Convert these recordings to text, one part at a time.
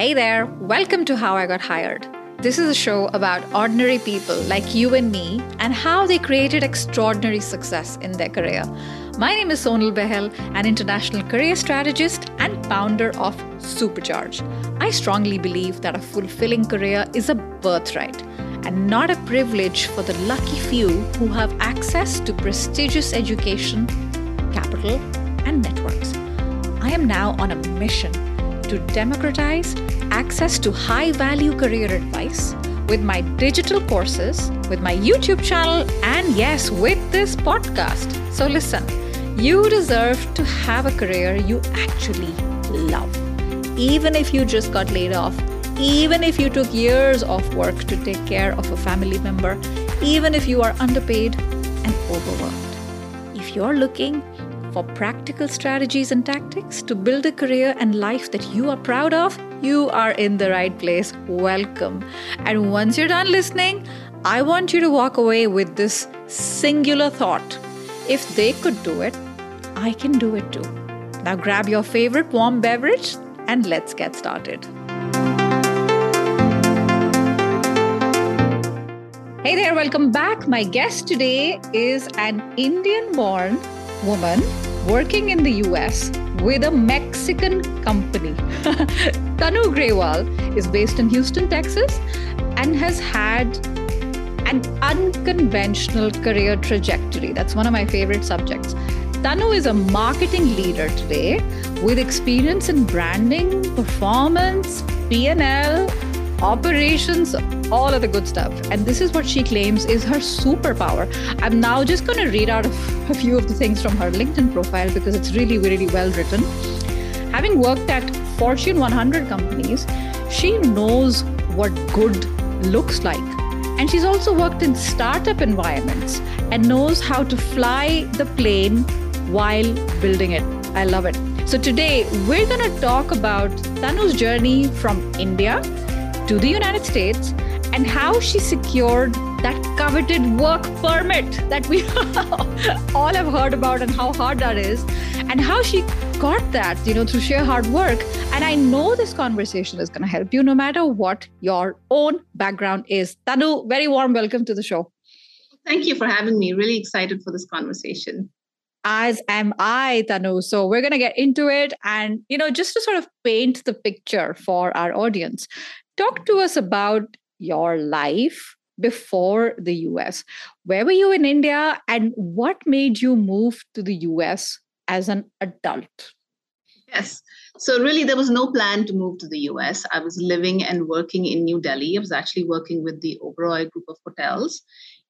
Hey there, welcome to How I Got Hired. This is a show about ordinary people like you and me and how they created extraordinary success in their career. My name is Sonal Bahl, an international career strategist and founder of Supercharge. I strongly believe that a fulfilling career is a birthright and not a privilege for the lucky few who have access to prestigious education, capital, and networks. I am now on a mission to democratize access to high value career advice with my digital courses, with my YouTube channel, and yes, with this podcast. So, listen, you deserve to have a career you actually love. Even if you just got laid off, even if you took years off work to take care of a family member, even if you are underpaid and overworked. If you're looking for practical strategies and tactics to build a career and life that you are proud of, you are in the right place. Welcome. And once you're done listening, I want you to walk away with this singular thought. If they could do it, I can do it too. Now grab your favorite warm beverage and let's get started. Hey there, welcome back. My guest today is an Indian born woman working in the US with a Mexican company. Tanu Grewal is based in Houston, Texas, and has had an unconventional career trajectory. That's one of my favorite subjects. Tanu is a marketing leader today with experience in branding, performance, P&L, operations, all of the good stuff. And this is what she claims is her superpower. I'm now just going to read out a few of the things from her LinkedIn profile because it's really, really well written. Having worked at Fortune 100 companies, she knows what good looks like. And she's also worked in startup environments and knows how to fly the plane while building it. I love it. So today we're going to talk about Tanu's journey from India to the United States and how she secured that coveted work permit that we all have heard about and how hard that is and how she got that you know through sheer hard work. And i know this conversation is going to help you no matter what your own background is. Tanu very warm welcome to the show. Thank you for having me. Really excited for this conversation. As am I, Tanu. So we're going to get into it and, you know, just to sort of paint the picture for our audience, talk to us about your life before the US. Where were you in India and what made you move to the US as an adult? Yes. So, really, there was no plan to move to the US. I was living and working in New Delhi. I was actually working with the Oberoi group of hotels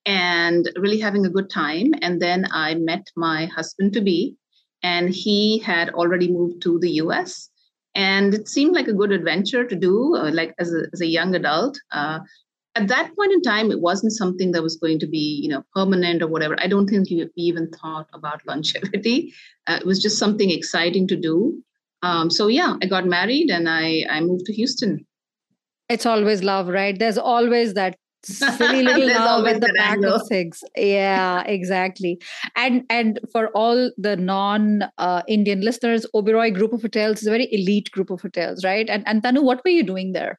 and really having a good time. And then I met my husband to be, and he had already moved to the US and it seemed like a good adventure to do uh, like as a, as a young adult. Uh, at that point in time it wasn't something that was going to be you know permanent or whatever. I don't think we even thought about longevity. Uh, it was just something exciting to do. Um, so yeah i got married and i i moved to houston. It's always love right? There's always that silly little love at the back of things yeah exactly. And and for all the non uh, indian listeners oberoi group of hotels is a very elite group of hotels right? And and tanu what were you doing there?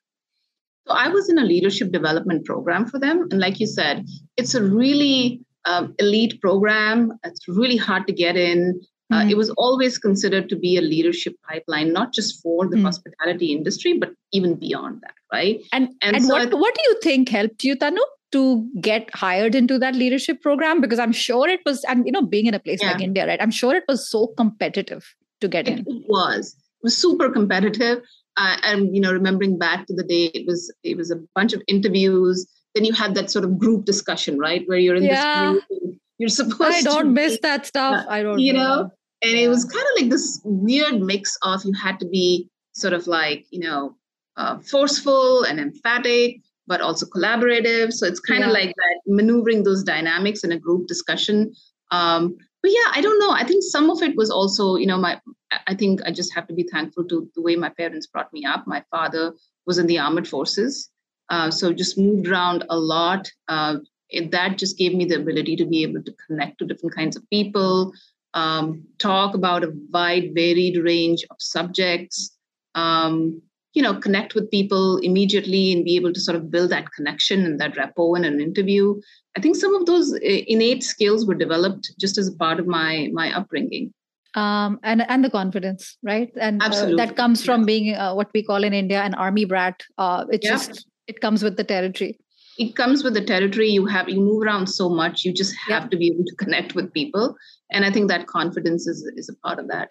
So i was in a leadership development program for them. And like you said it's a really um, elite program. It's really hard to get in uh, mm-hmm. it was always considered to be a leadership pipeline, not just for the mm-hmm. hospitality industry, but even beyond that, right? And and, and so what, what do you think helped you, Tanu, to get hired into that leadership program? Because I'm sure it was, and you know, being in a place yeah. like India, right? I'm sure it was so competitive to get it in. It was. It was super competitive. Uh, and you know, remembering back to the day, it was it was a bunch of interviews. Then you had that sort of group discussion, right, where you're in yeah. this group. You're supposed. To I don't miss that stuff. I don't. You know, know and it was kind of like this weird mix of you had to be sort of like you know uh, forceful and emphatic but also collaborative. So it's kind yeah. of like that maneuvering those dynamics in a group discussion. Um, but yeah i don't know. I think some of it was also you know my i think i just have to be thankful to the way my parents brought me up. My father was in the armed forces uh, so just moved around a lot. Uh, it, that just gave me the ability to be able to connect to different kinds of people um, talk about a wide, varied range of subjects. Um, you know connect with people immediately and be able to sort of build that connection and that rapport in an interview i think some of those uh, innate skills were developed just as a part of my my upbringing um, and and the confidence, right? And uh, that comes from being uh, what we call in India an army brat. Uh, it's yeah. just it comes with the territory. It comes with the territory. You have you move around so much. You just have yeah. to be able to connect with people, and I think that confidence is is a part of that.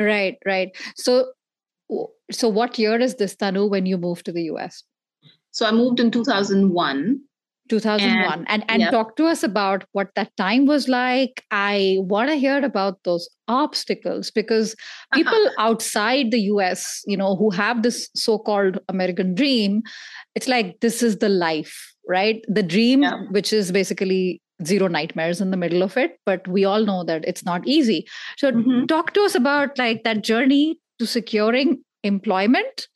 Right, right. So, so what year is this, Tanu, when you moved to the US? So I moved in two thousand one 2001 and and, and yep. talk to us about what that time was like i want to hear about those obstacles because people uh-huh. outside the us you know who have this so-called american dream it's like this is the life right the dream yeah. which is basically zero nightmares in the middle of it but we all know that it's not easy. So mm-hmm. talk to us about like that journey to securing employment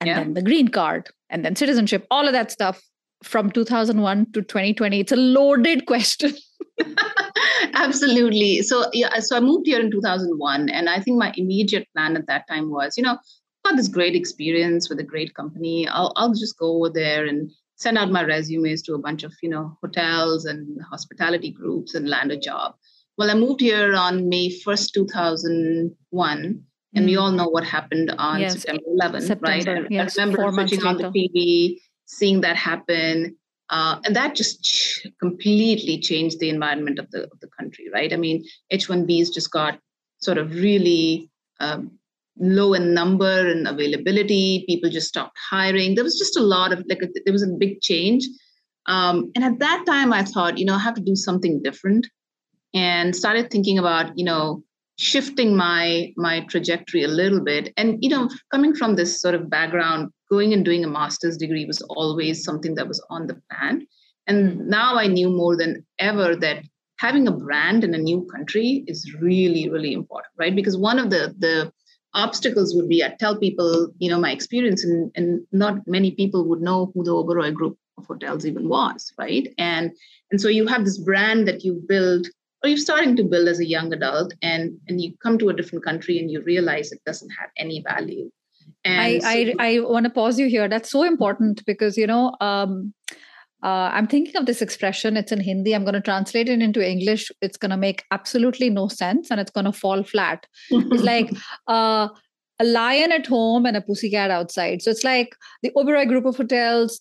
and yeah. then the green card and then citizenship all of that stuff from 2001 to 2020 it's a loaded question. Absolutely. So yeah so i moved here in 2001 and i think my immediate plan at that time was you know got this great experience with a great company. I'll, I'll just go over there and send out my resumes to a bunch of you know hotels and hospitality groups and land a job well i moved here on may 1st 2001 and we mm. all know what happened on yes. September 11th, September, right? Yes, I remember switching on the TV, seeing that happen. Uh, and that just ch- completely changed the environment of the, of the country, right? I mean, H1Bs just got sort of really um, low in number and availability. People just stopped hiring. There was just a lot of, like, a, there was a big change. Um, and at that time, I thought, you know, I have to do something different and started thinking about, you know, shifting my my trajectory a little bit and you know coming from this sort of background going and doing a master's degree was always something that was on the plan and now i knew more than ever that having a brand in a new country is really really important right because one of the the obstacles would be i tell people you know my experience and, and not many people would know who the oberoi group of hotels even was right? And and so you have this brand that you build or you're starting to build as a young adult and and you come to a different country and you realize it doesn't have any value. And i so- i, I want to pause you here. That's so important because you know um, uh, I'm thinking of this expression. It's in Hindi. I'm going to translate it into English. It's going to make absolutely no sense and it's going to fall flat. it's like uh, a lion at home and a pussycat outside. So it's like the Oberoi group of hotels,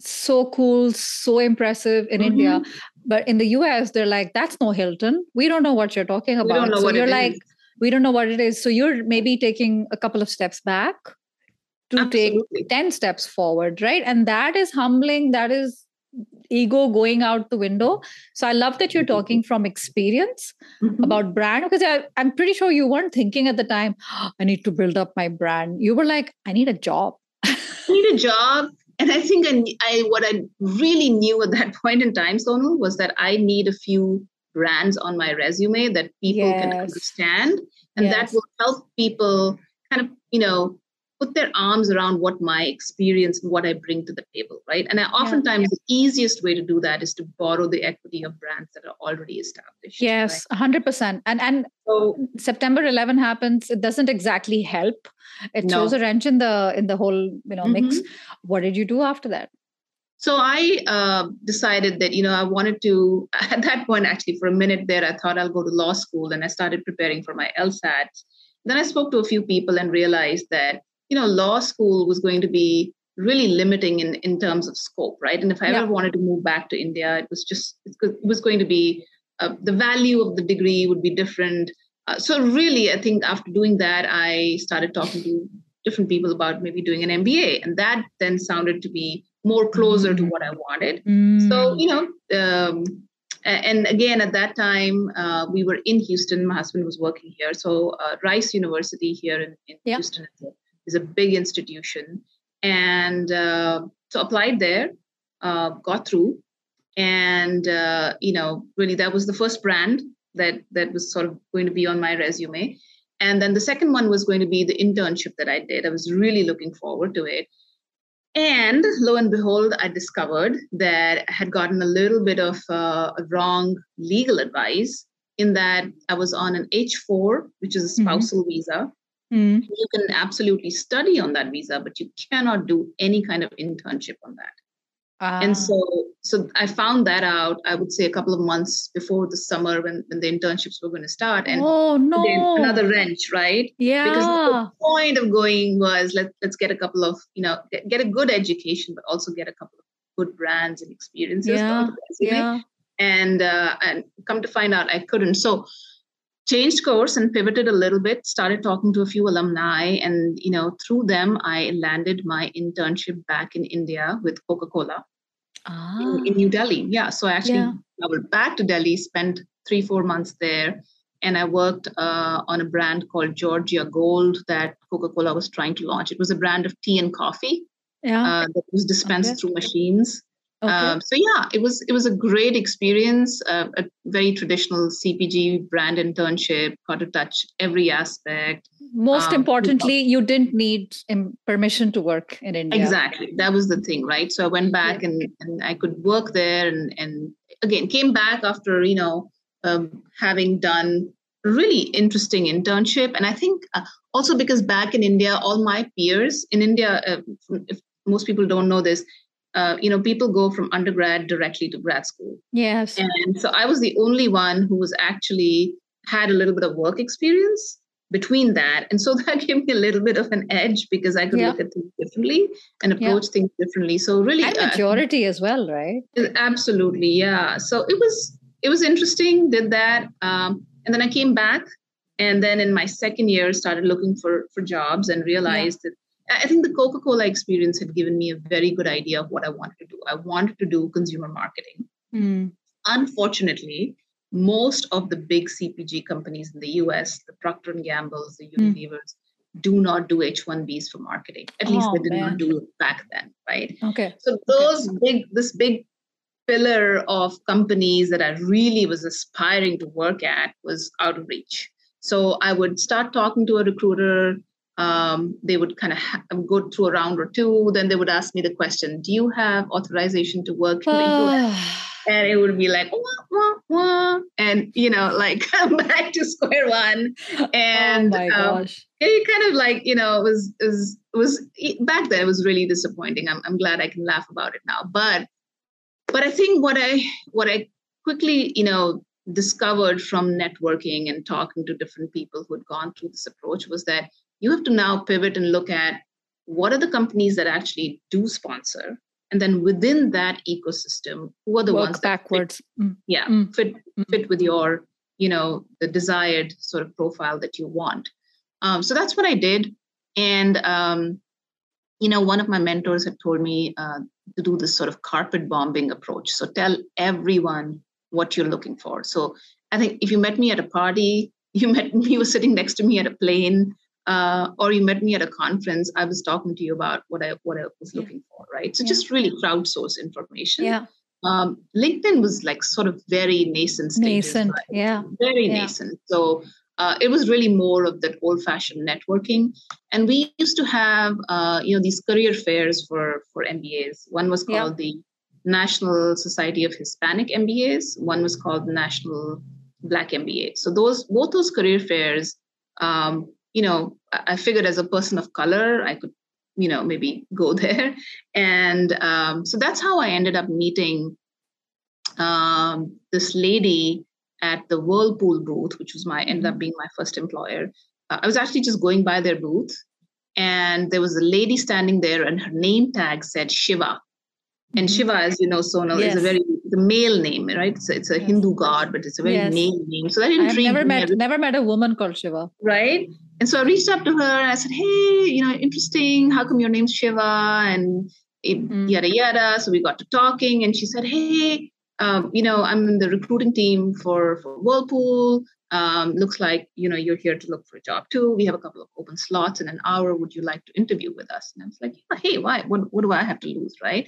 so cool, so impressive in mm-hmm. India. But in the US, they're like, that's no Hilton. We don't know what you're talking about. so you're like, is. we don't know what it is. So you're maybe taking a couple of steps back to Absolutely. take 10 steps forward, right? And that is humbling. That is ego going out the window. So I love that you're mm-hmm. talking from experience mm-hmm. about brand because I, I'm pretty sure you weren't thinking at the time, oh, I need to build up my brand. You were like, I need a job. I need a job and I think I, I, what I really knew at that point in time, Sonal, was that I need a few brands on my resume that people yes. can understand, and yes. that will help people kind of you know put their arms around what my experience and what I bring to the table, right? And I, oftentimes yeah. the easiest way to do that is to borrow the equity of brands that are already established. Yes, hundred percent. And and so September 11 happens. It doesn't exactly help. It no. throws a wrench in the in the whole you know mm-hmm. mix. What did you do after that? So I uh, decided that you know I wanted to. At that point, actually, for a minute there, I thought I'll go to law school, and I started preparing for my LSAT. Then I spoke to a few people and realized that you know, law school was going to be really limiting in, in terms of scope, right? And if I yeah. ever wanted to move back to India, it was just, it was going to be, uh, the value of the degree would be different. Uh, so really, I think after doing that, I started talking to different people about maybe doing an MBA. And that then sounded to be more closer to mm. what I wanted. Mm. So, you know, um, and again, at that time, uh, we were in Houston. My husband was working here. So, uh, Rice University here in, in yeah. Houston is is a big institution. And uh, so applied there, uh, got through. And, uh, you know, really that was the first brand that, that was sort of going to be on my resume. And then the second one was going to be the internship that I did. I was really looking forward to it. And lo and behold, I discovered that I had gotten a little bit of uh, wrong legal advice in that I was on an H4, which is a mm-hmm. spousal mm-hmm. visa, Mm. You can absolutely study on that visa, but you cannot do any kind of internship on that. And ah. so, so I found that out. I would say a couple of months before the summer when, when the internships were going to start. And oh no, another wrench, right? Yeah. Because the point of going was let let's get a couple of you know get, get a good education, but also get a couple of good brands and experiences. Yeah. yeah. And uh, and come to find out, I couldn't. So changed course and pivoted a little bit started talking to a few alumni and you know through them i landed my internship back in india with coca-cola ah. in, in, new delhi yeah so i actually yeah. traveled back to delhi spent three four months there and i worked uh, on a brand called georgia gold that coca-cola was trying to launch it was a brand of tea and coffee yeah. uh, that was dispensed okay. through machines Okay. Um, so yeah, it was it was a great experience. Uh, a very traditional CPG brand internship. Got to touch every aspect. Most um, importantly, you didn't need permission to work in India. Exactly, that was the thing, right? So I went back yeah. and and I could work there, and and again came back after you know um, having done really interesting internship, and I think uh, also because back in India, all my peers in India, uh, if most people don't know this uh, you know, people go from undergrad directly to grad school. Yes. And so I was the only one who was actually had a little bit of work experience between that. And so that gave me a little bit of an edge because I could yeah. look at things differently and approach yeah. things differently. So really and uh, maturity uh, as well, right? Absolutely. Yeah. So it was it was interesting, did that. Um, and then I came back and then in my second year started looking for for jobs and realized yeah. that I think the Coca Cola experience had given me a very good idea of what I wanted to do. I wanted to do consumer marketing. Mm. Unfortunately, most of the big CPG companies in the US, the Procter and Gamble's, the hmm. Unilevers, mm. do not do H1Bs for marketing. At least oh, they did man. not do it back then, right? Okay. So those okay. big, this big pillar of companies that I really was aspiring to work at was out of reach. So I would start talking to a recruiter um, they would kind of ha- go through a round or two. Then they would ask me the question, "Do you have authorization to work in the U.S.?" and it would be like, wah, wah, wah, and you know, like come back to square one. And oh um, it kind of like you know, it was it was it was back then. It was really disappointing. I'm I'm glad I can laugh about it now, but but I think what I what I quickly you know discovered from networking and talking to different people who had gone through this approach was that you have to now pivot and look at what are the companies that actually do sponsor and then within that ecosystem who are the Work ones backwards fit, mm. yeah mm. fit mm. fit with your you know the desired sort of profile that you want um, so that's what i did and um, you know one of my mentors had told me uh, to do this sort of carpet bombing approach so tell everyone what you're looking for so i think if you met me at a party you met me you were sitting next to me at a plane uh, or you met me at a conference, I was talking to you about what I what I was looking yeah. for, right? So yeah. just really crowdsource information. Yeah. Um, LinkedIn was like sort of very nascent stages, nascent, right? yeah, very yeah. nascent. So uh, it was really more of that old-fashioned networking. And we used to have, uh, you know, these career fairs for for MBAs. One was called the National Society of Hispanic MBAs. One was called the National Black MBA. So those both those career fairs um, you know, I figured as a person of color, I could, you know, maybe go there. And um, so that's how I ended up meeting um, this lady at the Whirlpool booth, which was my ended up mm-hmm. being my first employer. Uh, I was actually just going by their booth, and there was a lady standing there, and her name tag said Shiva. And mm-hmm. Shiva, as you know, Sonal, yes. is a very the male name, right? It's, it's a yes. Hindu god, but it's a very yes. male name. So that intrigued I've never me. met never met a woman called Shiva. Right. And so I reached out to her and I said, Hey, you know, interesting. How come your name's Shiva? And mm. yada yada. So we got to talking, and she said, Hey, um, you know, I'm in the recruiting team for, for Whirlpool. Um, looks like you know you're here to look for a job too. We have a couple of open slots in an hour. Would you like to interview with us? And I was like, yeah, hey, why? What, what do I have to lose, right?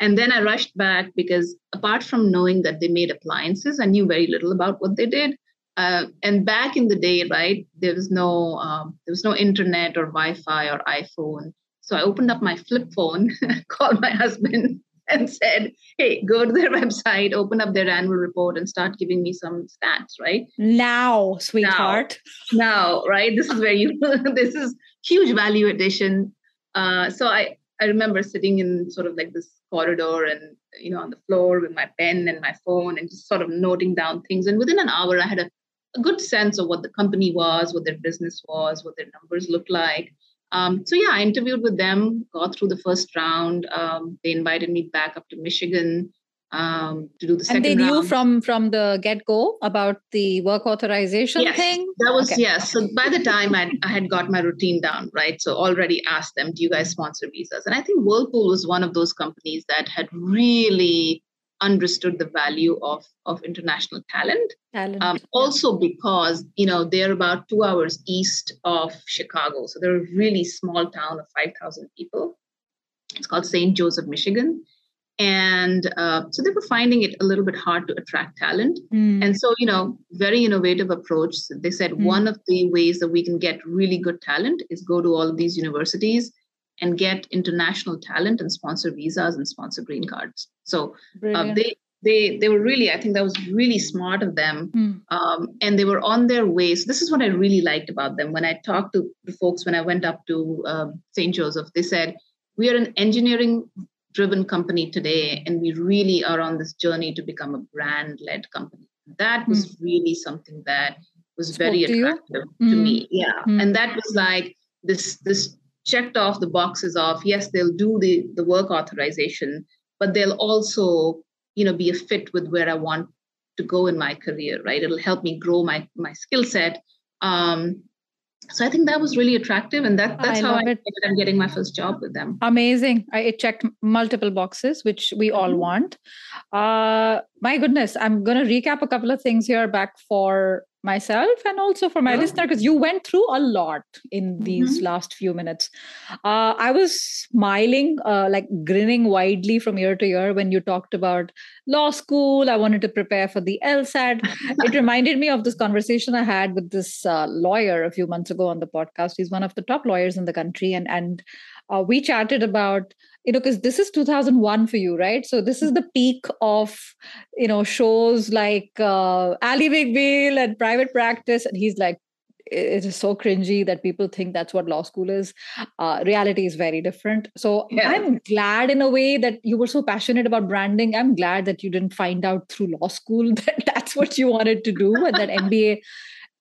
And then I rushed back because apart from knowing that they made appliances, I knew very little about what they did. Uh, and back in the day, right, there was no um, there was no internet or Wi-Fi or iPhone. So I opened up my flip phone, called my husband, and said, hey, go to their website, open up their annual report, and start giving me some stats, right? Now, sweetheart. Now, now right? This is where you, this is huge value addition. Uh, so I, I remember sitting in sort of like this corridor and, you know, on the floor with my pen and my phone and just sort of noting down things. And within an hour, I had a, a good sense of what the company was, what their business was, what their numbers looked like. Um, so yeah, I interviewed with them, got through the first round. Um, they invited me back up to Michigan um, to do the second. And they knew round. from from the get go about the work authorization yes, thing. That was okay. yes. So by the time I, I had got my routine down, right? So already asked them, "Do you guys sponsor visas?" And I think Whirlpool was one of those companies that had really understood the value of of international talent. talent. Um, also because you know they're about two hours east of Chicago, so they're a really small town of five thousand people. It's called St. Joseph, Michigan, and uh, so they were finding it a little bit hard to attract talent. Mm. And so you know, very innovative approach. So they said mm. one of the ways that we can get really good talent is go to all of these universities and get international talent and sponsor visas and sponsor green cards. So uh, they they they were really I think that was really smart of them, mm. um, and they were on their way. So this is what I really liked about them. When I talked to the folks when I went up to um, St. Joseph, they said we are an engineering driven company today, and we really are on this journey to become a brand led company. That was mm. really something that was Spoke very to attractive to me. Yeah, and that was like this this checked off the boxes of yes they'll do the the work authorization but they'll also you know be a fit with where i want to go in my career right? It'll help me grow my my skill set. Um so i think that was really attractive and that that's I how i ended up getting my first job with them. Amazing. I, it checked multiple boxes which we all Mhm. want. Uh my goodness i'm going to recap a couple of things here back for myself and also for my Sure. listener because you went through a lot in these Mhm. last few minutes uh, i was smiling uh, like grinning widely from ear to ear when you talked about law school i wanted to prepare for the lsat it reminded me of this conversation i had with this uh, lawyer a few months ago on the podcast he's one of the top lawyers in the country and and uh, we chatted about you know because this is 2001 for you right? So this is the peak of you know shows like uh, Ally McBeal and private practice. And he's like it is so cringy that people think that's what law school is. Uh, reality is very different. So Yeah. i'm glad in a way that you were so passionate about branding. I'm glad that you didn't find out through law school that that's what you wanted to do and that mba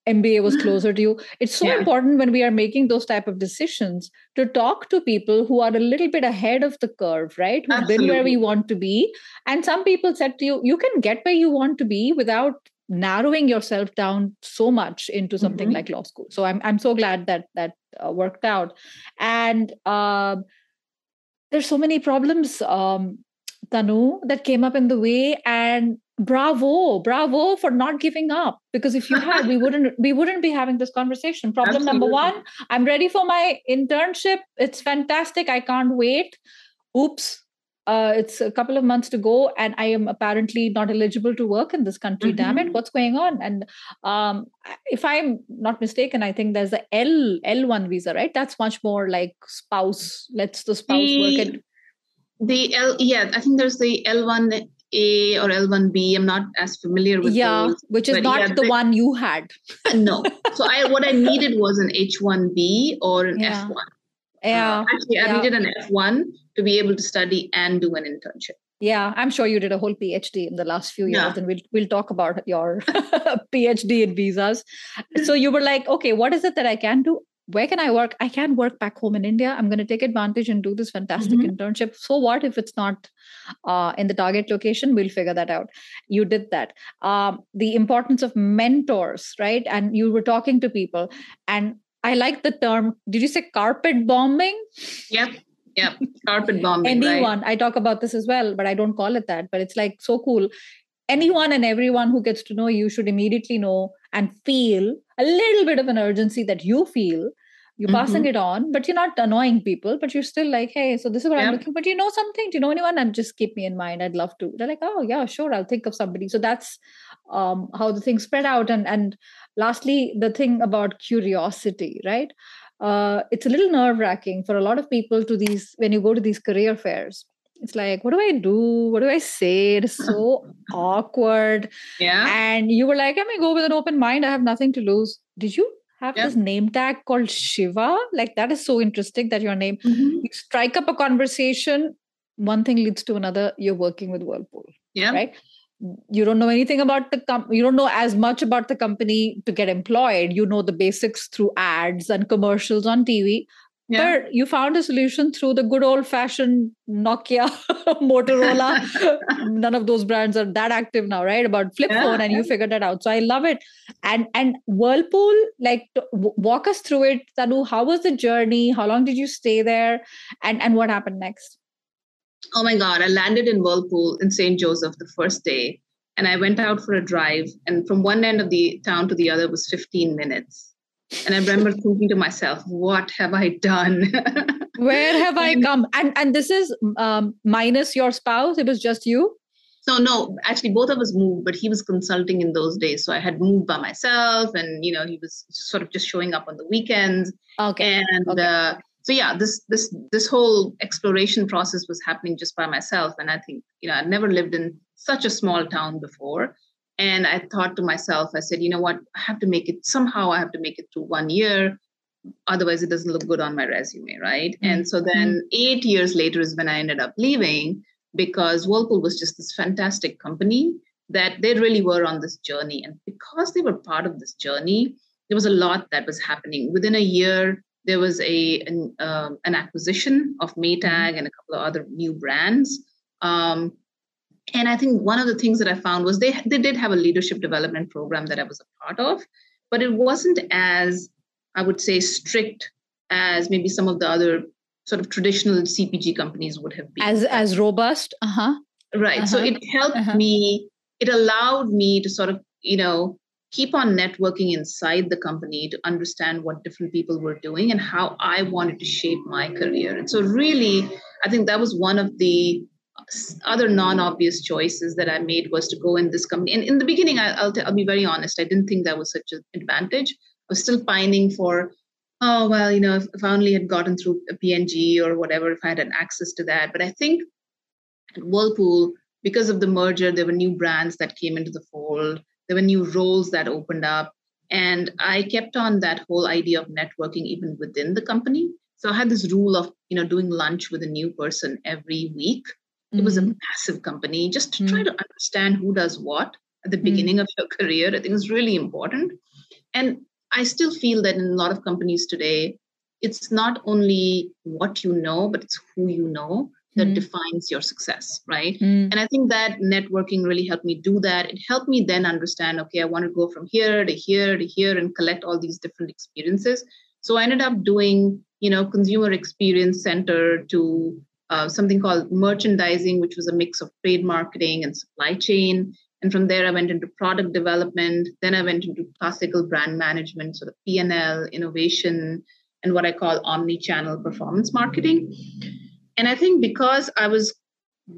MBA was closer to you. It's so Yeah. important when we are making those type of decisions to talk to people who are a little bit ahead of the curve, right? Who've been where we want to be. And some people said to you, you can get where you want to be without narrowing yourself down so much into something Mhm. like law school. So I'm I'm so glad that that uh, worked out. And um, there's so many problems, um, Tanu, that came up in the way, and bravo, bravo for not giving up. Because if you had, we wouldn't we wouldn't be having this conversation. Problem number one: I'm ready for my internship. It's fantastic. I can't wait. Oops. Uh, it's a couple of months to go, and I am apparently not eligible to work in this country. Damn it! Mhm. What's going on? And um, if I'm not mistaken, I think there's the L L1 visa, right? That's much more like spouse. Let's the spouse work the l yeah i think there's the l1a or l1b i'm not as familiar with yeah, those which is not yeah, the one you had. no so i what i needed was an h1b or an Yeah. f1 Yeah, Uh, actually i needed an f1 to be able to study and do an internship yeah. I'm sure you did a whole PhD in the last few years, Yeah. and we'll we'll talk about your PhD in visas. So you were like, okay, what is it that I can do? Where can I work? I can work back home in India. I'm going to take advantage and do this fantastic Mhm. internship. So what if it's not uh, in the target location? We'll figure that out. You did that. Um, the importance of mentors, right? And you were talking to people, and I like the term. Did you say carpet bombing? yep yep carpet bombing right? anyone i talk about this as well but i don't call it that but it's like so cool anyone and everyone who gets to know you should immediately know and feel a little bit of an urgency that you feel you're passing it on but you're not annoying people but you're still like hey so this is what i'm Yep. looking but you know something? Do you know anyone? And just keep me in mind. I'd love to. They're like oh yeah sure i'll think of somebody. So that's um, how the thing spread out. And and lastly the thing about curiosity right? Uh, it's a little nerve wracking for a lot of people to these when you go to these career fairs it's like what do i do? What do i say? It's so awkward. Yeah. And you were like i may go with an open mind. I have nothing to lose. Did you have Yeah. this name tag called shiva? Like that is so interesting that your name Mhm. you strike up a conversation one thing leads to another you're working with whirlpool yeah. right? You don't know anything about the com- you don't know as much about the company to get employed. You know the basics through ads and commercials on tv yeah. But you found a solution through the good old fashioned nokia motorola. None of those brands are that active now right? About flip Yeah, phone and you figured that out. So i love it. And and whirlpool like walk us through it. Tanu how was the journey? How long did you stay there? And and what happened next? Oh my God, I landed in Whirlpool in St. Joseph the first day. And I went out for a drive. And from one end of the town to the other was 15 minutes. And I remember thinking to myself, what have I done? where have i come and and this is um, minus your spouse it was just you so no, actually both of us moved, but he was consulting in those days. So I had moved by myself and, you know, he was sort of just showing up on the weekends. okay and Okay. uh, so yeah this this this whole exploration process was happening just by myself and i think you know i'd never lived in such a small town before and i thought to myself i said you know what? I have to make it somehow i have to make it through one year. Otherwise it doesn't look good on my resume right? Mm. and so then eight years later is when i ended up leaving because whirlpool was just this fantastic company that they really were on this journey. And because they were part of this journey there was a lot that was happening. Within a year there was a an, um, an acquisition of Maytag and a couple of other new brands. Um, and I think one of the things that I found was they they did have a leadership development program that I was a part of, but it wasn't as I would say strict as maybe some of the other sort of traditional CPG companies would have been. as as robust uh-huh right. So Uh-huh. it helped Uh-huh. me. It allowed me to sort of you know keep on networking inside the company to understand what different people were doing and how I wanted to shape my career. And so, really, I think that was one of the other non-obvious choices that I made was to go in this company. And in the beginning, I, I'll, t- I'll be very honest, I didn't think that was such an advantage. I was still pining for, oh well, you know, if, if I only had gotten through a P&G or whatever, if I had an access to that. But I think at Whirlpool, because of the merger, there were new brands that came into the fold there were new roles that opened up and i kept on that whole idea of networking even within the company so i had this rule of you know doing lunch with a new person every week it was a Mhm. massive company just to try to understand who does what at the beginning of your career i think is really important and i still feel that in a lot of companies today it's not only what you know but it's who you know that Mhm. defines your success right Mm. and I think that networking really helped me do that. It helped me then understand, okay, I want to go from here to here to here and collect all these different experiences. So I ended up doing, you know, consumer experience center to uh, something called merchandising, which was a mix of trade marketing and supply chain. And from there, I went into product development. Then I went into classical brand management, sort of P&L, innovation, and what I call omni-channel performance marketing. And I think because I was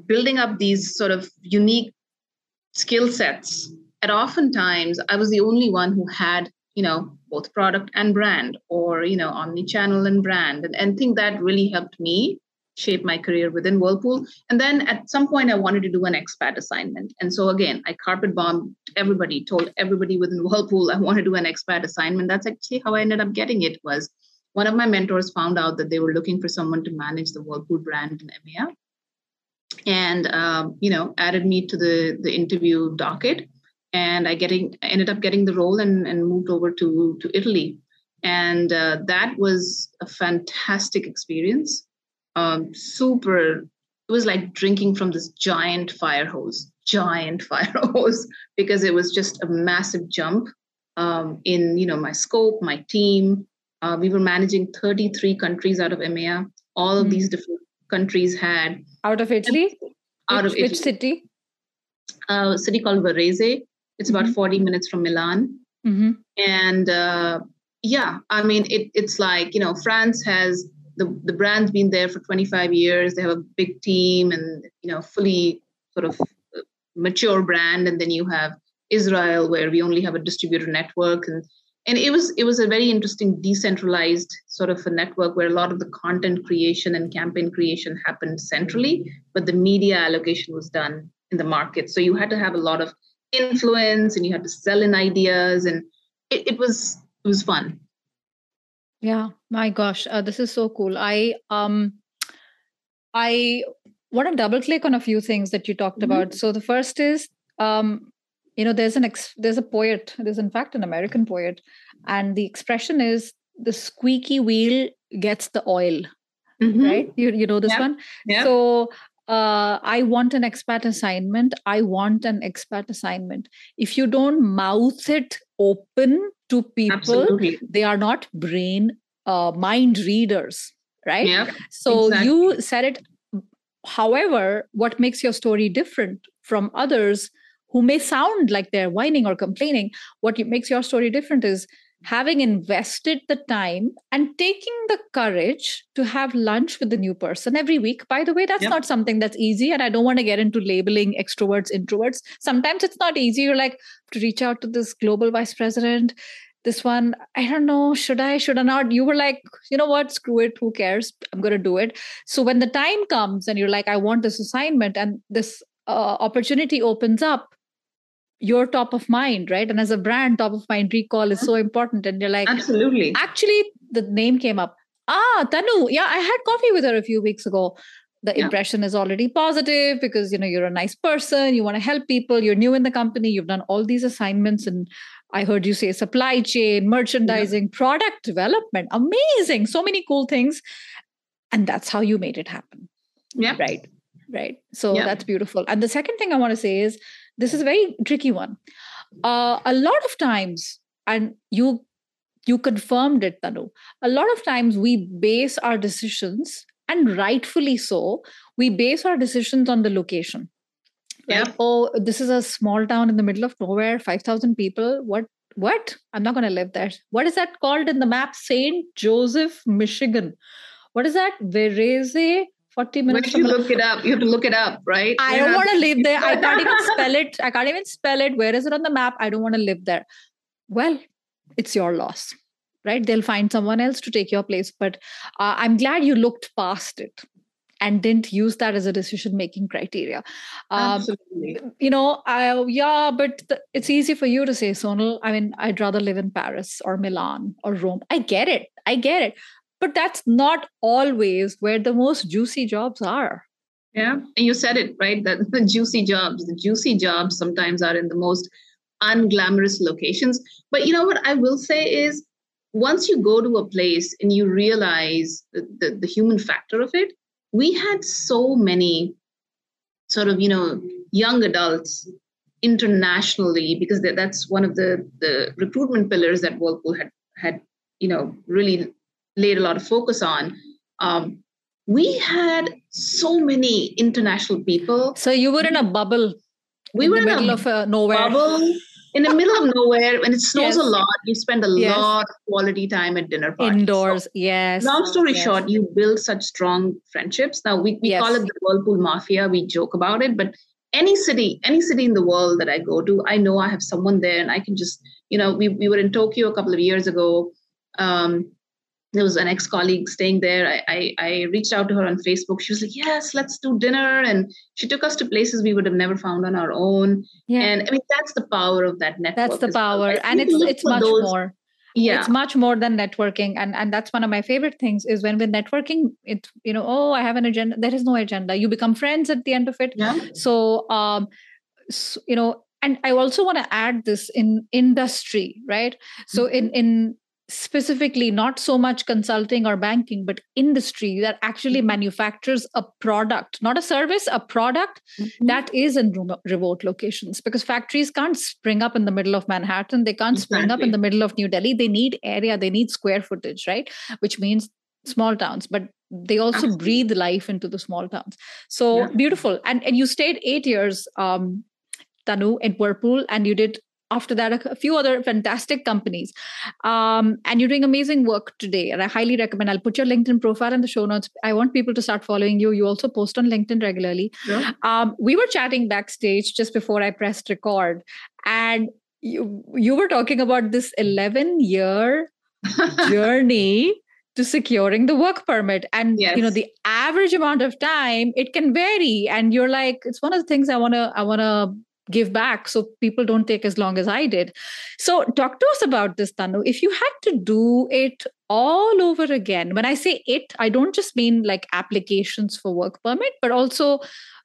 building up these sort of unique skill sets and oftentimes i was the only one who had you know both product and brand or you know omni-channel and brand and, and think that really helped me shape my career within whirlpool. And then at some point i wanted to do an expat assignment. And so again i carpet bombed everybody told everybody within whirlpool i want to do an expat assignment. That's actually how i ended up getting it was one of my mentors found out that they were looking for someone to manage the whirlpool brand in emea and um, you know added me to the the interview docket. And i getting ended up getting the role and, and moved over to to italy. And uh, that was a fantastic experience um, super it was like drinking from this giant fire hose giant fire hose because it was just a massive jump um, in you know my scope my team uh, we were managing 33 countries out of emea all of Mm. these different countries had out of italy out which, of which Italy. city a city called Varese. It's about Mhm. 40 minutes from Milan. mm-hmm. And uh, yeah, I mean, it, it's like, you know, France has the, the brand's been there for 25 years. They have a big team and, you know, fully sort of uh, mature brand. And then you have Israel, where we only have a distributor network. And and it was it was a very interesting decentralized sort of a network where a lot of the content creation and campaign creation happened centrally but the media allocation was done in the market so you had to have a lot of influence and you had to sell in ideas and it, it was it was fun yeah my gosh uh, this is so cool i um i want to double click on a few things that you talked mm-hmm. about so the first is um you know there's an ex- there's a poet there's in fact an american poet and the expression is the squeaky wheel gets the oil mm-hmm. right you, you know this yeah. one yeah. so uh, I want an expat assignment. I want an expat assignment. If you don't mouth it open to people, Absolutely. they are not brain uh, mind readers, right? Yeah, so exactly. you said it. However, what makes your story different from others who may sound like they're whining or complaining, what makes your story different is having invested the time and taking the courage to have lunch with the new person every week. By the way, that's yep. not something that's easy. And I don't want to get into labeling extroverts, introverts. Sometimes it's not easy. You're like, to reach out to this global vice president, this one, I don't know, should I, should I not? You were like, you know what, screw it, who cares? I'm going to do it. So when the time comes and you're like, I want this assignment and this uh, opportunity opens up, you're top of mind, right? And as a brand, top of mind recall is so important. And you're like, absolutely. Actually, the name came up. Ah, Tanu. Yeah, I had coffee with her a few weeks ago. The yeah. impression is already positive because you know you're a nice person. You want to help people. You're new in the company. You've done all these assignments, and I heard you say supply chain, merchandising, yeah. product development. Amazing. So many cool things, and that's how you made it happen. Yeah. Right. Right. So yeah. that's beautiful. And the second thing I want to say is this is a very tricky one. Uh, a lot of times and you you confirmed it tanu a lot of times we base our decisions and rightfully so we base our decisions on the location. Yeah. Oh this is a small town in the middle of nowhere 5000 people. What what? I'm not going to live there. What is that called in the map? St joseph michigan. What is that? Varese 40 minutes. When you look it up, you have to look it up, right? I don't want to live there. I can't even spell it. I can't even spell it. Where is it on the map? I don't want to live there. Well, it's your loss, right? They'll find someone else to take your place. But uh, I'm glad you looked past it and didn't use that as a decision making criteria. Um, Absolutely. You know, I, yeah, but the, it's easy for you to say, Sonal. I mean, I'd rather live in Paris or Milan or Rome. I get it. I get it but that's not always where the most juicy jobs are. Yeah and you said it right? That the juicy jobs the juicy jobs sometimes are in the most unglamorous locations. But you know what i will say is once you go to a place and you realize the, the, the human factor of it we had so many sort of you know young adults internationally because that's one of the the recruitment pillars that whirlpool had had you know really laid a lot of focus on. Um, we had so many international people. So you were in a bubble. We were in the middle of uh, nowhere. Bubble in the middle of nowhere when it snows yes. a lot you spend a yes. lot of quality time at dinner parties indoors so, yes long story yes. short you build such strong friendships now we, we call it the whirlpool mafia we joke about it but any city any city in the world that i go to i know i have someone there and i can just you know we, we were in tokyo a couple of years ago um, there was an ex-colleague staying there. I, I, I reached out to her on facebook. She was like yes let's do dinner. And she took us to places we would have never found on our own. Yeah. and i mean that's the power of that network that's the power. Well. and it's it's much those, more. Yeah. It's much more than networking. And and that's one of my favorite things is when we're networking it you know oh i have an agenda. There is no agenda. You become friends at the end of it. Yeah. so um so, you know and i also want to add this in industry right? So mm-hmm. in in specifically not so much consulting or banking but industry that actually mm-hmm. manufactures a product not a service a product mm-hmm. that is in remote locations because factories can't spring up in the middle of manhattan they can't exactly. spring up in the middle of new delhi they need area they need square footage right which means small towns but they also Absolutely. breathe life into the small towns so yeah. beautiful and and you stayed 8 years um tanu in whirlpool and you did after that a few other fantastic companies. Um, and you're doing amazing work today and i highly recommend i'll put your linkedin profile in the show notes. I want people to start following you. You also post on linkedin regularly. Yeah. um, we were chatting backstage just before i pressed record and you you were talking about this 11 year journey to securing the work permit. And yes. you know the average amount of time it can vary. And you're like it's one of the things i want to i want to give back so people don't take as long as i did. So talk to us about this tanu. If you had to do it all over again when i say it i don't just mean like applications for work permit but also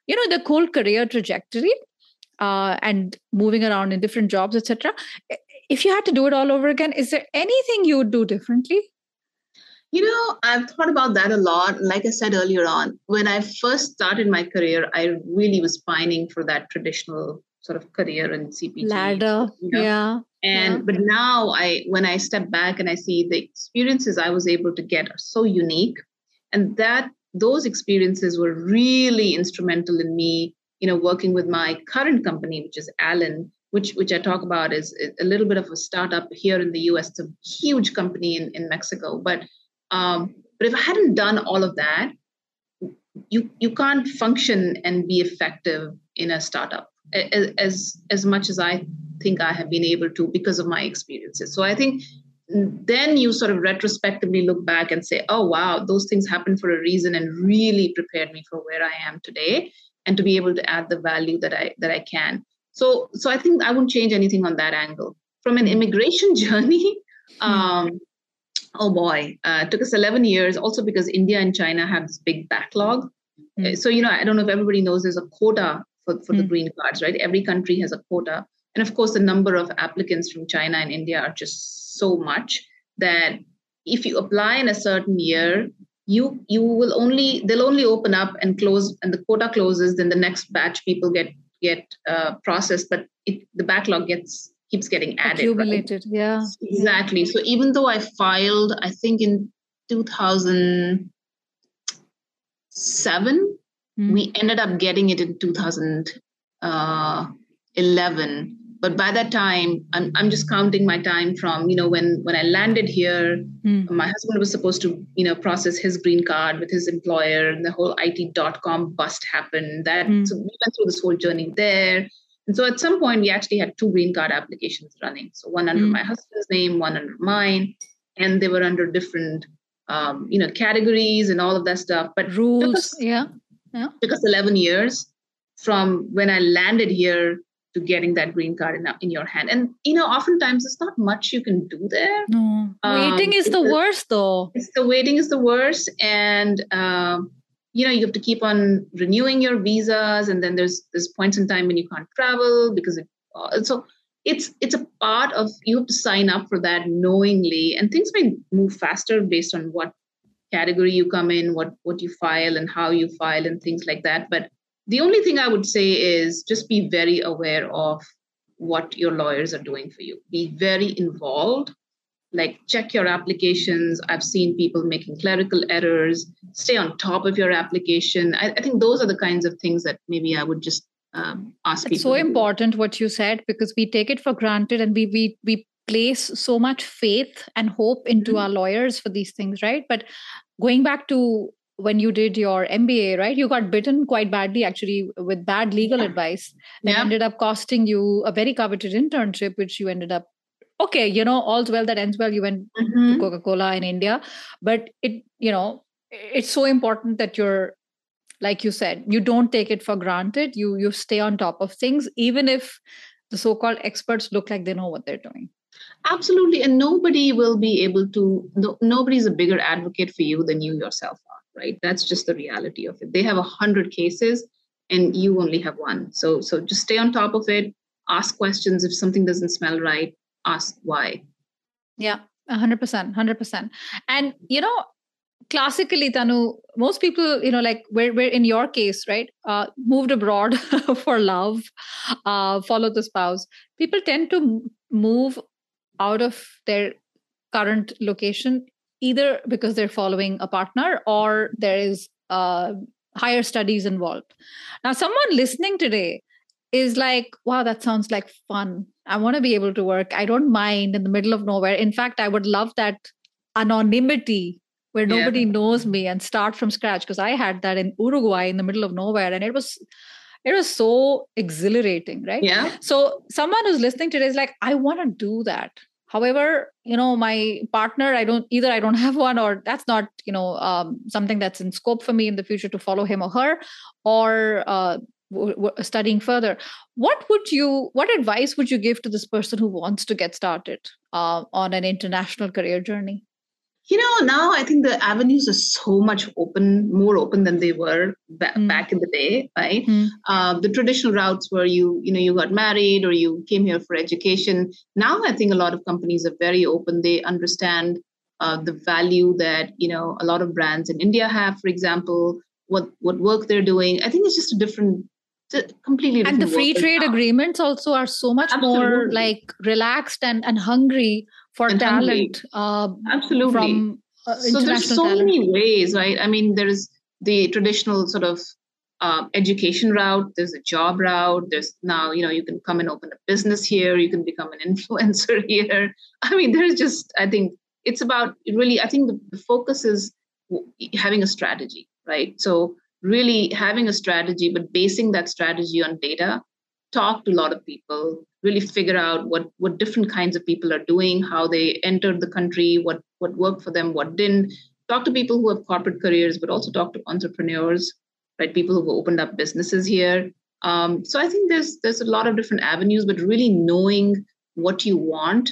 you know the whole career trajectory uh, and moving around in different jobs etc if you had to do it all over again is there anything you would do differently? You know, I've thought about that a lot. Like I said earlier on, when I first started my career, I really was pining for that traditional sort of career in CPG. Ladder, you know? yeah. And yeah. but now I, when I step back and I see the experiences I was able to get are so unique, and that those experiences were really instrumental in me, you know, working with my current company, which is Alen, which which I talk about is a little bit of a startup here in the US. It's a huge company in, in Mexico, but um, but if I hadn't done all of that, you you can't function and be effective in a startup as as much as I think I have been able to because of my experiences. So I think then you sort of retrospectively look back and say, oh wow, those things happened for a reason and really prepared me for where I am today and to be able to add the value that I that I can. So so I think I wouldn't change anything on that angle. From an immigration journey, hmm. um, oh boy, uh, took us 11 years, also because India and China have this big backlog. Mm. So, you know, I don't know if everybody knows there's a quota for, for mm. the hmm. green cards, right? Every country has a quota. And of course, the number of applicants from China and India are just so much that if you apply in a certain year, you you will only they'll only open up and close and the quota closes then the next batch people get get uh, processed but it, the backlog gets keeps getting added. Accumulated, right? yeah. Exactly. So even though I filed, I think in 2007, mm. we ended up getting it in 2011. But by that time, I'm, I'm just counting my time from, you know, when, when I landed here, mm. my husband was supposed to, you know, process his green card with his employer and the whole IT dot com bust happened. That mm. so we went through this whole journey there and so at some point, we actually had two green card applications running. So one under mm. my husband's name, one under mine, and they were under different, um, you know, categories and all of that stuff. But rules, us, yeah, yeah, took us 11 years from when I landed here to getting that green card in, in your hand. And you know, oftentimes it's not much you can do there. No, um, waiting is the worst, though. It's the waiting is the worst, and um, you know you have to keep on renewing your visas and then there's there's points in time when you can't travel because it, uh, so it's it's a part of you have to sign up for that knowingly and things may move faster based on what category you come in what what you file and how you file and things like that. But the only thing i would say is just be very aware of what your lawyers are doing for you. Be very involved. Like check your applications. I've seen people making clerical errors. Stay on top of your application. I, I think those are the kinds of things that maybe i would just um, ask it's so important what you said because we take it for granted and we we we place so much faith and hope into mm-hmm. our lawyers for these things right but going back to when you did your MBA, right? You got bitten quite badly, actually, with bad legal yeah. advice, and yeah. ended up costing you a very coveted internship, which you ended up okay, you know, all's well that ends well. You went mm-hmm. to Coca Cola in India, but it, you know, it's so important that you're, like you said, you don't take it for granted. You you stay on top of things, even if the so-called experts look like they know what they're doing. Absolutely, and nobody will be able to. No, nobody's a bigger advocate for you than you yourself are. Right? That's just the reality of it. They have a hundred cases, and you only have one. So so just stay on top of it. Ask questions if something doesn't smell right ask why. Yeah, 100%. 100%. And, you know, classically tanu most people you know like we're, we're in your case right uh, moved abroad for love uh, follow the spouse people tend to move out of their current location either because they're following a partner or there is uh, higher studies involved now someone listening today is like wow that sounds like fun I want to be able to work. I don't mind in the middle of nowhere. In fact, I would love that anonymity where nobody yeah. knows me and start from scratch because I had that in Uruguay in the middle of nowhere and it was it was so exhilarating right yeah so someone who's listening today is like i want to do that however you know my partner i don't either i don't have one or that's not you know um, something that's in scope for me in the future to follow him or her or uh, w- w- studying further. What would you what advice would you give to this person who wants to get started uh, on an international career journey you know now i think the avenues are so much open more open than they were ba- mm. back in the day right mm. uh, the traditional routes where you you know you got married or you came here for education now i think a lot of companies are very open they understand uh, the value that you know a lot of brands in india have for example what what work they're doing i think it's just a different completely different and the free trade now. agreements also are so much Absolutely. more like relaxed and, and hungry for talent uh, absolutely. from uh, so there's so talent. many ways right? I mean there's the traditional sort of uh, education route there's a job route there's now you know you can come and open a business here you can become an influencer here. I mean there's just i think it's about really i think the, the focus is having a strategy right? So really having a strategy, but basing that strategy on data, talk to a lot of people, really figure out what, what different kinds of people are doing, how they entered the country, what, what worked for them, what didn't. Talk to people who have corporate careers, but also talk to entrepreneurs, right? People who've opened up businesses here. Um, so I think there's there's a lot of different avenues, but really knowing what you want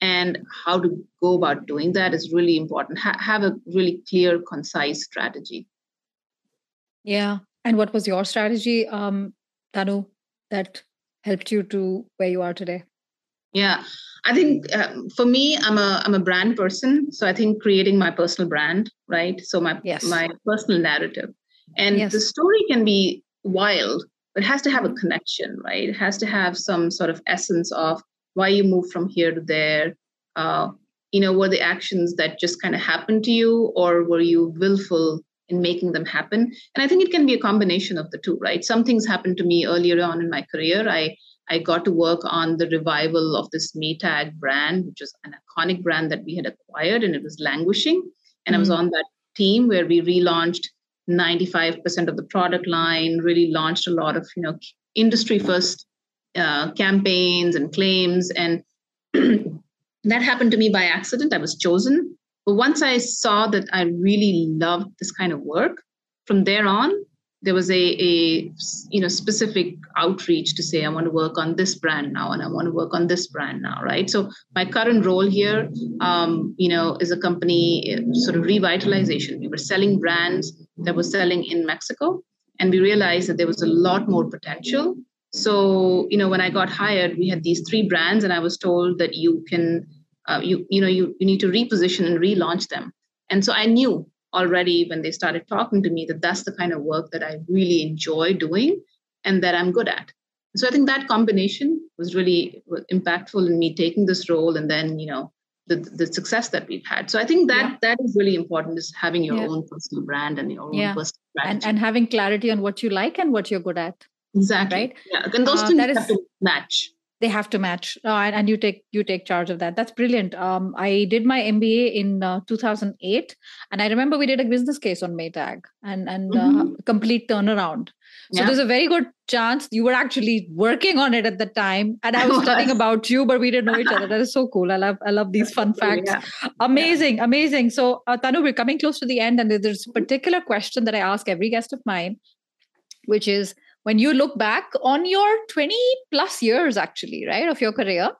and how to go about doing that is really important. Ha- have a really clear, concise strategy. Yeah. And what was your strategy, um, Tanu, that helped you to where you are today? Yeah, I think um, for me, I'm a I'm a brand person, so I think creating my personal brand, right? So my yes. my personal narrative, and yes. the story can be wild, but it has to have a connection, right? It has to have some sort of essence of why you moved from here to there. Uh, you know, were the actions that just kind of happened to you, or were you willful in making them happen. And i think it can be a combination of the two right? Some things happened to me earlier on in my career. I i got to work on the revival of this maytag brand which was an iconic brand that we had acquired and it was languishing. And mm-hmm. i was mm. on that team where we relaunched 95% of the product line really launched a lot of you know industry first uh, campaigns and claims. And that happened to me by accident. I was chosen but once I saw that I really loved this kind of work, from there on, there was a, a you know specific outreach to say I want to work on this brand now and I want to work on this brand now, right? So my current role here, um, you know, is a company sort of revitalization. We were selling brands that were selling in Mexico, and we realized that there was a lot more potential. So you know, when I got hired, we had these three brands, and I was told that you can uh, you you know you, you need to reposition and relaunch them. And so i knew already when they started talking to me that that's the kind of work that i really enjoy doing and that i'm good at. So i think that combination was really impactful in me taking this role and then you know the, the success that we've had. So i think that yeah. that is really important is having your yeah. own personal brand and your own yeah. personal and, and having clarity on what you like and what you're good at. Exactly. Right? Yeah. And those uh, things have to match they have to match uh, and, and, you take you take charge of that that's brilliant um, i did my mba in uh, 2008 and i remember we did a business case on maytag and and uh, mm-hmm. uh, complete turnaround so yeah. there's a very good chance you were actually working on it at the time and i was studying about you but we didn't know each other that is so cool i love i love these fun facts yeah. amazing yeah. amazing so uh, tanu we're coming close to the end and there's a particular question that i ask every guest of mine which is when you look back on your 20 plus years actually right of your career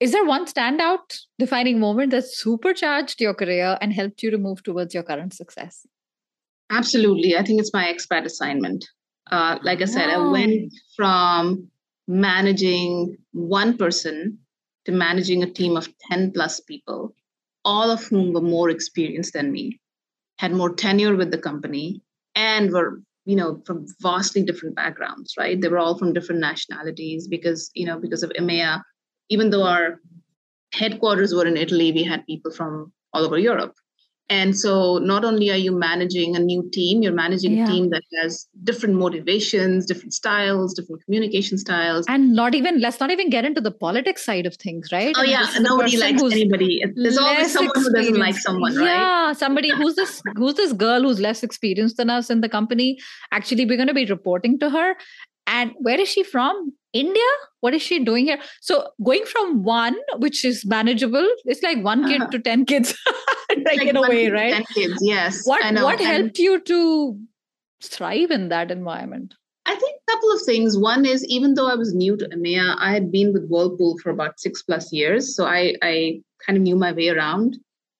is there one standout defining moment that supercharged your career and helped you to move towards your current success? Absolutely. I think it's my expat assignment. Uh, like i said i went from managing one person to managing a team of 10 plus people all of whom were more experienced than me had more tenure with the company and were you know from vastly different backgrounds right? They were all from different nationalities because you know because of EMEA. Even though our headquarters were in Italy we had people from all over Europe And so not only are you managing a new team, you're managing yeah. a team that has different motivations, different styles, different communication styles. And not even, let's not even get into the politics side of things, right? Oh, yeah. Nobody likes anybody. There's always someone who doesn't like someone, right? Yeah. Somebody who's this, who's this girl who's less experienced than us in the company. Actually, we're going to be reporting to her. And where is she from? India? What is she doing here? So going from one, which is manageable, it's like one kid uh-huh. to 10 kids, like, like, in a way, right? 10 kids, yes. What, what helped you to thrive in that environment? I think a couple of things. One is even though I was new to EMEA, I had been with Whirlpool for about six plus years. So I, I kind of knew my way around.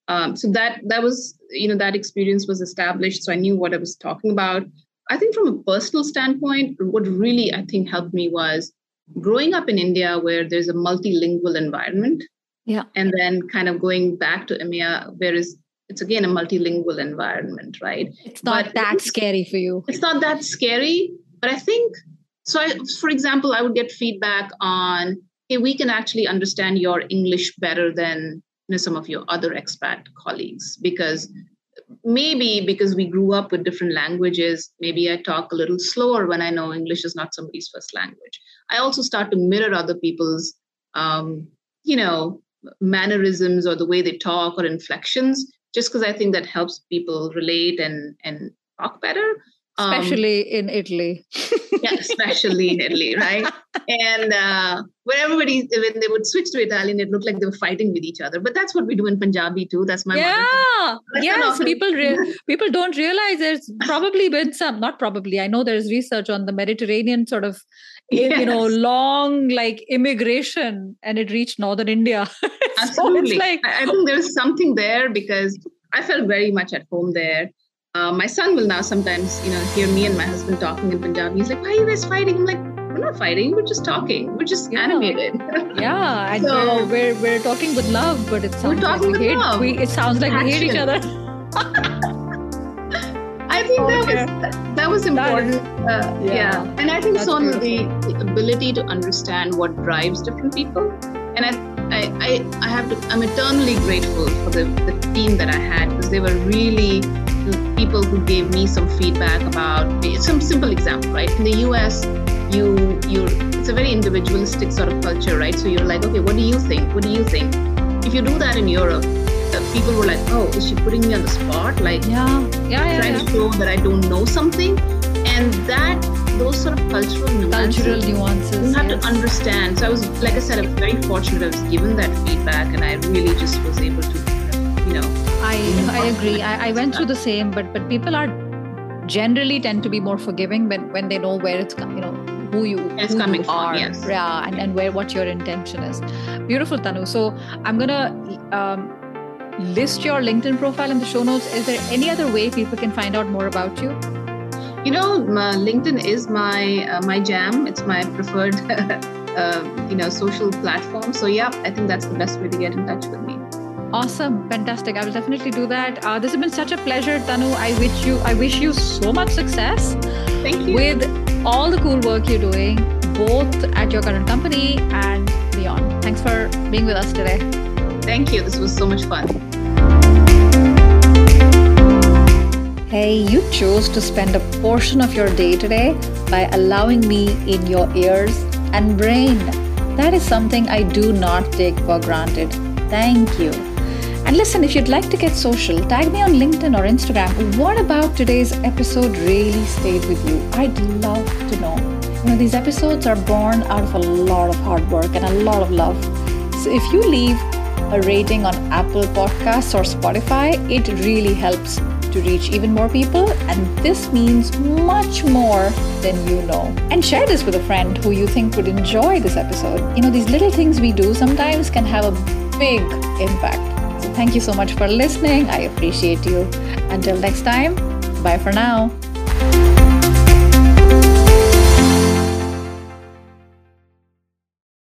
Um, so that that was, you know, that experience was established. So I knew what I was talking about. I think from a personal standpoint, what really I think helped me was growing up in India where there's a multilingual environment. Yeah. And then kind of going back to EMEA, where is it's again a multilingual environment, right? It's not but that scary for you. It's not that scary, but I think so. I, for example, I would get feedback on, hey, we can actually understand your English better than you know, some of your other expat colleagues because maybe because we grew up with different languages, maybe I talk a little slower when I know English is not somebody's first language. I also start to mirror other people's, um, you know, mannerisms or the way they talk or inflections, just because I think that helps people relate and and talk better. Um, especially um, in Italy. yeah, especially in Italy, right? And uh, where everybody, when they would switch to Italian, it looked like they were fighting with each other. But that's what we do in Punjabi too. That's my yeah, yes. People re- people don't realize there's probably been some, not probably. I know there's research on the Mediterranean sort of yes. you know long like immigration and it reached northern india absolutely so like i think there's something there because i felt very much at home there uh, my son will now sometimes you know hear me and my husband talking in punjabi he's like why are you guys fighting i'm like we're not fighting we're just talking we're just yeah. animated yeah and so, we're, we're, we're talking with love but it sounds like we hate love. we it sounds like Action. we hate each other I think that was that was important. uh, yeah. yeah. and I think That's so the ability to understand what drives different people, and I, I, I, I have to. I'm eternally grateful for the, the team that I had because they were really people who gave me some feedback about some simple example. Right in the U.S., you you it's a very individualistic sort of culture, right? So you're like, okay, what do you think? What do you think? If you do that in Europe, people were like, "Oh, is she putting me on the spot?" Like, yeah, yeah, yeah trying yeah. to show that I don't know something, and that those sort of cultural nuances, cultural nuances, you have yes. to understand. So I was, like I said, I was very fortunate. I was given that feedback, and I really just was able to, you know. I I agree. I, I went through the same, but but people are generally tend to be more forgiving when when they know where it's you know who you, it's who coming you are from, yes. yeah and, and where what your intention is beautiful tanu so i'm gonna um, list your LinkedIn profile in the show notes. Is there any other way people can find out more about you? You know, LinkedIn is my uh, my jam. It's my preferred, uh, you know, social platform. So yeah, I think that's the best way to get in touch with me. Awesome, fantastic! I will definitely do that. Uh, this has been such a pleasure, Tanu. I wish you I wish you so much success. Thank you. With all the cool work you're doing, both at your current company and beyond. Thanks for being with us today. Thank you. This was so much fun. Hey, you chose to spend a portion of your day today by allowing me in your ears and brain. That is something I do not take for granted. Thank you. And listen, if you'd like to get social, tag me on LinkedIn or Instagram. What about today's episode really stayed with you? I'd love to know. You know, these episodes are born out of a lot of hard work and a lot of love. So if you leave a rating on Apple Podcasts or Spotify, it really helps to reach even more people. And this means much more than you know. And share this with a friend who you think would enjoy this episode. You know, these little things we do sometimes can have a big impact. Thank you so much for listening. I appreciate you. Until next time, bye for now.